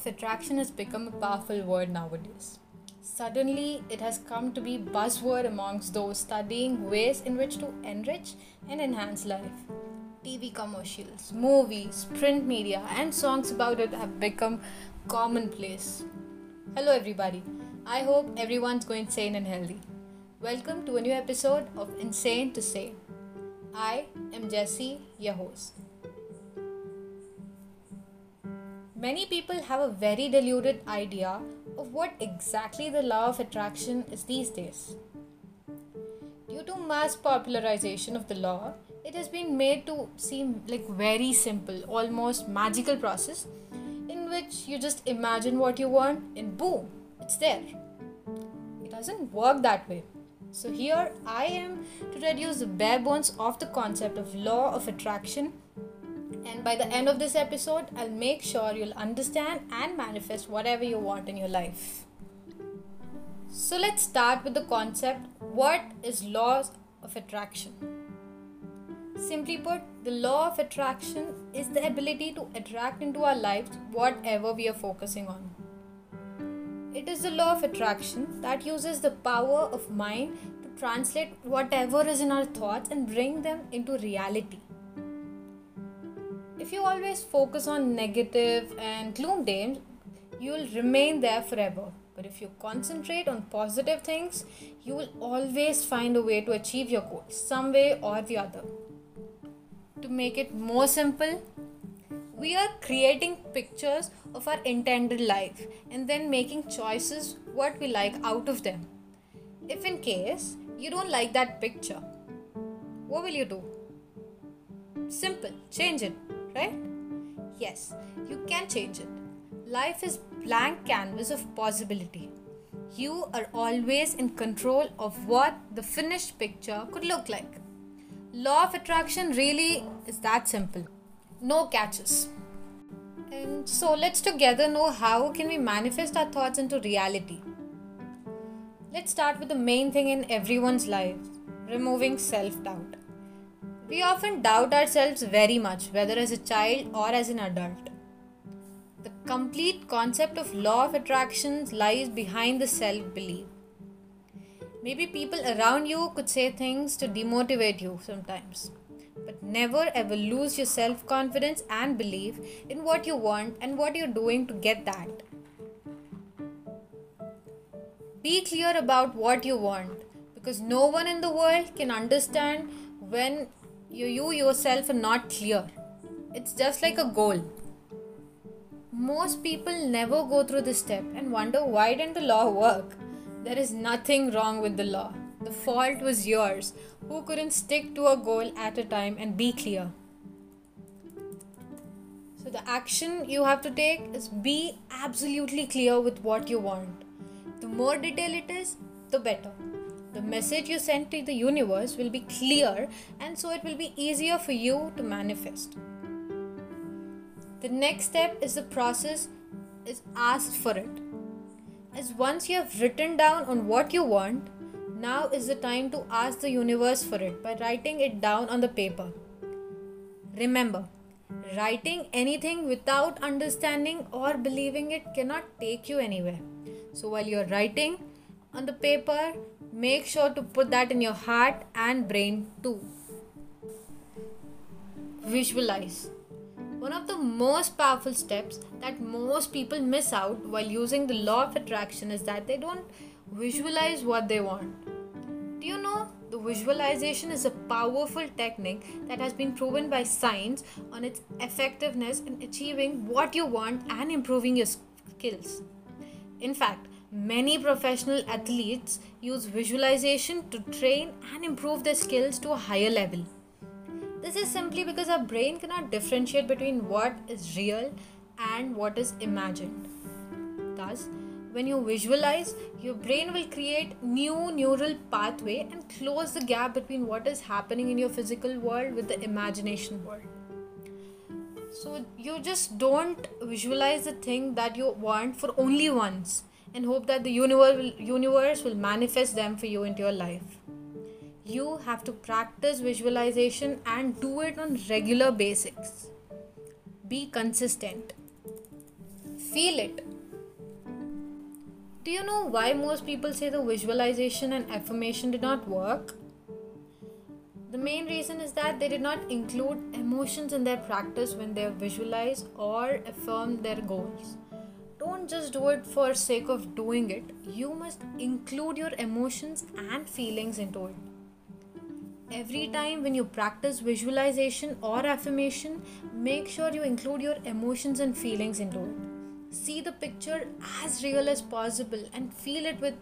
of attraction has become a powerful word nowadays. Suddenly, it has come to be buzzword amongst those studying ways in which to enrich and enhance life. TV commercials, movies, print media, and songs about it have become commonplace. Hello, everybody. I hope everyone's going sane and healthy. Welcome to a new episode of Insane to Sane. I am Jesse, your host. Many people have a very deluded idea of what exactly the law of attraction is these days. Due to mass popularization of the law, it has been made to seem like very simple, almost magical process in which you just imagine what you want and boom, it's there. It doesn't work that way. So here I am to reduce the bare bones of the concept of law of attraction by the end of this episode, I'll make sure you'll understand and manifest whatever you want in your life. So let's start with the concept what is laws of attraction? Simply put, the law of attraction is the ability to attract into our lives whatever we are focusing on. It is the law of attraction that uses the power of mind to translate whatever is in our thoughts and bring them into reality if you always focus on negative and gloom days, you will remain there forever. But if you concentrate on positive things, you will always find a way to achieve your goals, some way or the other. To make it more simple, we are creating pictures of our intended life and then making choices what we like out of them. If in case you don't like that picture, what will you do? Simple, change it right? Yes, you can change it. Life is blank canvas of possibility. You are always in control of what the finished picture could look like. Law of attraction really is that simple. No catches. And so let's together know how can we manifest our thoughts into reality. Let's start with the main thing in everyone's life, removing self-doubt. We often doubt ourselves very much, whether as a child or as an adult. The complete concept of law of attraction lies behind the self belief. Maybe people around you could say things to demotivate you sometimes. But never ever lose your self confidence and belief in what you want and what you're doing to get that. Be clear about what you want because no one in the world can understand when you, you yourself are not clear. It's just like a goal. Most people never go through this step and wonder why didn't the law work? There is nothing wrong with the law. The fault was yours, who couldn't stick to a goal at a time and be clear. So, the action you have to take is be absolutely clear with what you want. The more detail it is, the better the message you send to the universe will be clear and so it will be easier for you to manifest. The next step is the process is asked for it. As once you have written down on what you want, now is the time to ask the universe for it by writing it down on the paper. Remember, writing anything without understanding or believing it cannot take you anywhere. So while you're writing on the paper, make sure to put that in your heart and brain too. Visualize. One of the most powerful steps that most people miss out while using the law of attraction is that they don't visualize what they want. Do you know the visualization is a powerful technique that has been proven by science on its effectiveness in achieving what you want and improving your skills? In fact, Many professional athletes use visualization to train and improve their skills to a higher level. This is simply because our brain cannot differentiate between what is real and what is imagined. Thus, when you visualize, your brain will create new neural pathway and close the gap between what is happening in your physical world with the imagination world. So you just don't visualize the thing that you want for only once and hope that the universe will, manifest them for you into your life. You have to practice visualization and do it on regular basics. Be consistent. feel it. Do you know why most people say the visualization and affirmation did not work? The main reason is that they did not include emotions in their practice when they visualize or affirm their goals. Don't just do it for sake of doing it. You must include your emotions and feelings into it. Every time when you practice visualization or affirmation, make sure you include your emotions and feelings into it. See the picture as real as possible and feel it with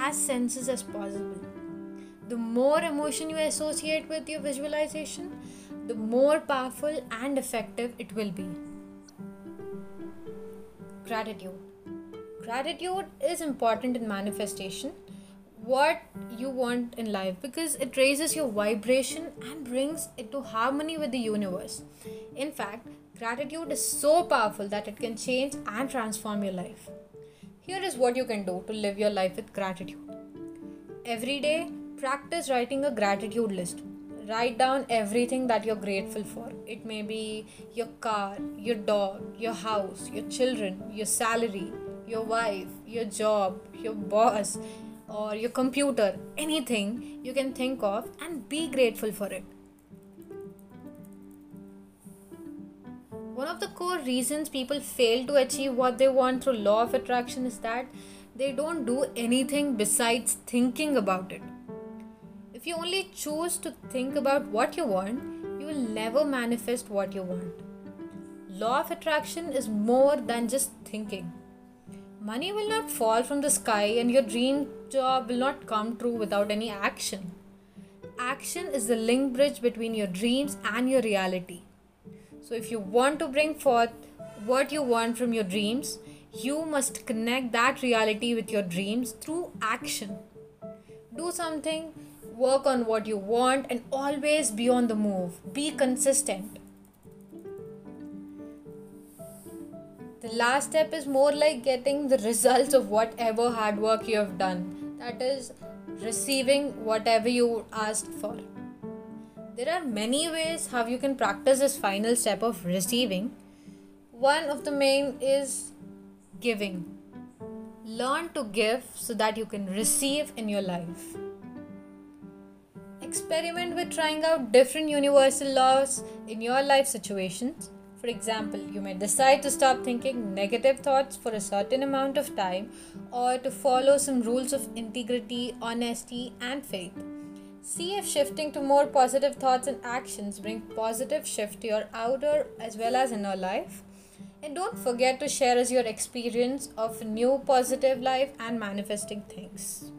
as senses as possible the more emotion you associate with your visualization, the more powerful and effective it will be. Gratitude. Gratitude is important in manifestation. What you want in life because it raises your vibration and brings it to harmony with the universe. In fact, gratitude is so powerful that it can change and transform your life. Here is what you can do to live your life with gratitude. Every day, practice writing a gratitude list write down everything that you're grateful for. It may be your car your dog your house your children your salary your wife your job your boss or your computer. Anything you can think of and be grateful for it. One of the core reasons people fail to achieve what they want through law of attraction is that they don't do anything besides thinking about it if you only choose to think about what you want, you will never manifest what you want. Law of attraction is more than just thinking. Money will not fall from the sky and your dream job will not come true without any action. Action is the link bridge between your dreams and your reality. So, if you want to bring forth what you want from your dreams, you must connect that reality with your dreams through action. Do something work on what you want, and always be on the move. Be consistent. The last step is more like getting the results of whatever hard work you have done. That is, receiving whatever you asked for. There are many ways how you can practice this final step of receiving. One of the main is giving. Learn to give so that you can receive in your life. Experiment with trying out different universal laws in your life situations. For example, you may decide to stop thinking negative thoughts for a certain amount of time or to follow some rules of integrity, honesty, and faith. See if shifting to more positive thoughts and actions bring positive shift to your outer as well as inner life. And don't forget to share us your experience of new positive life and manifesting things.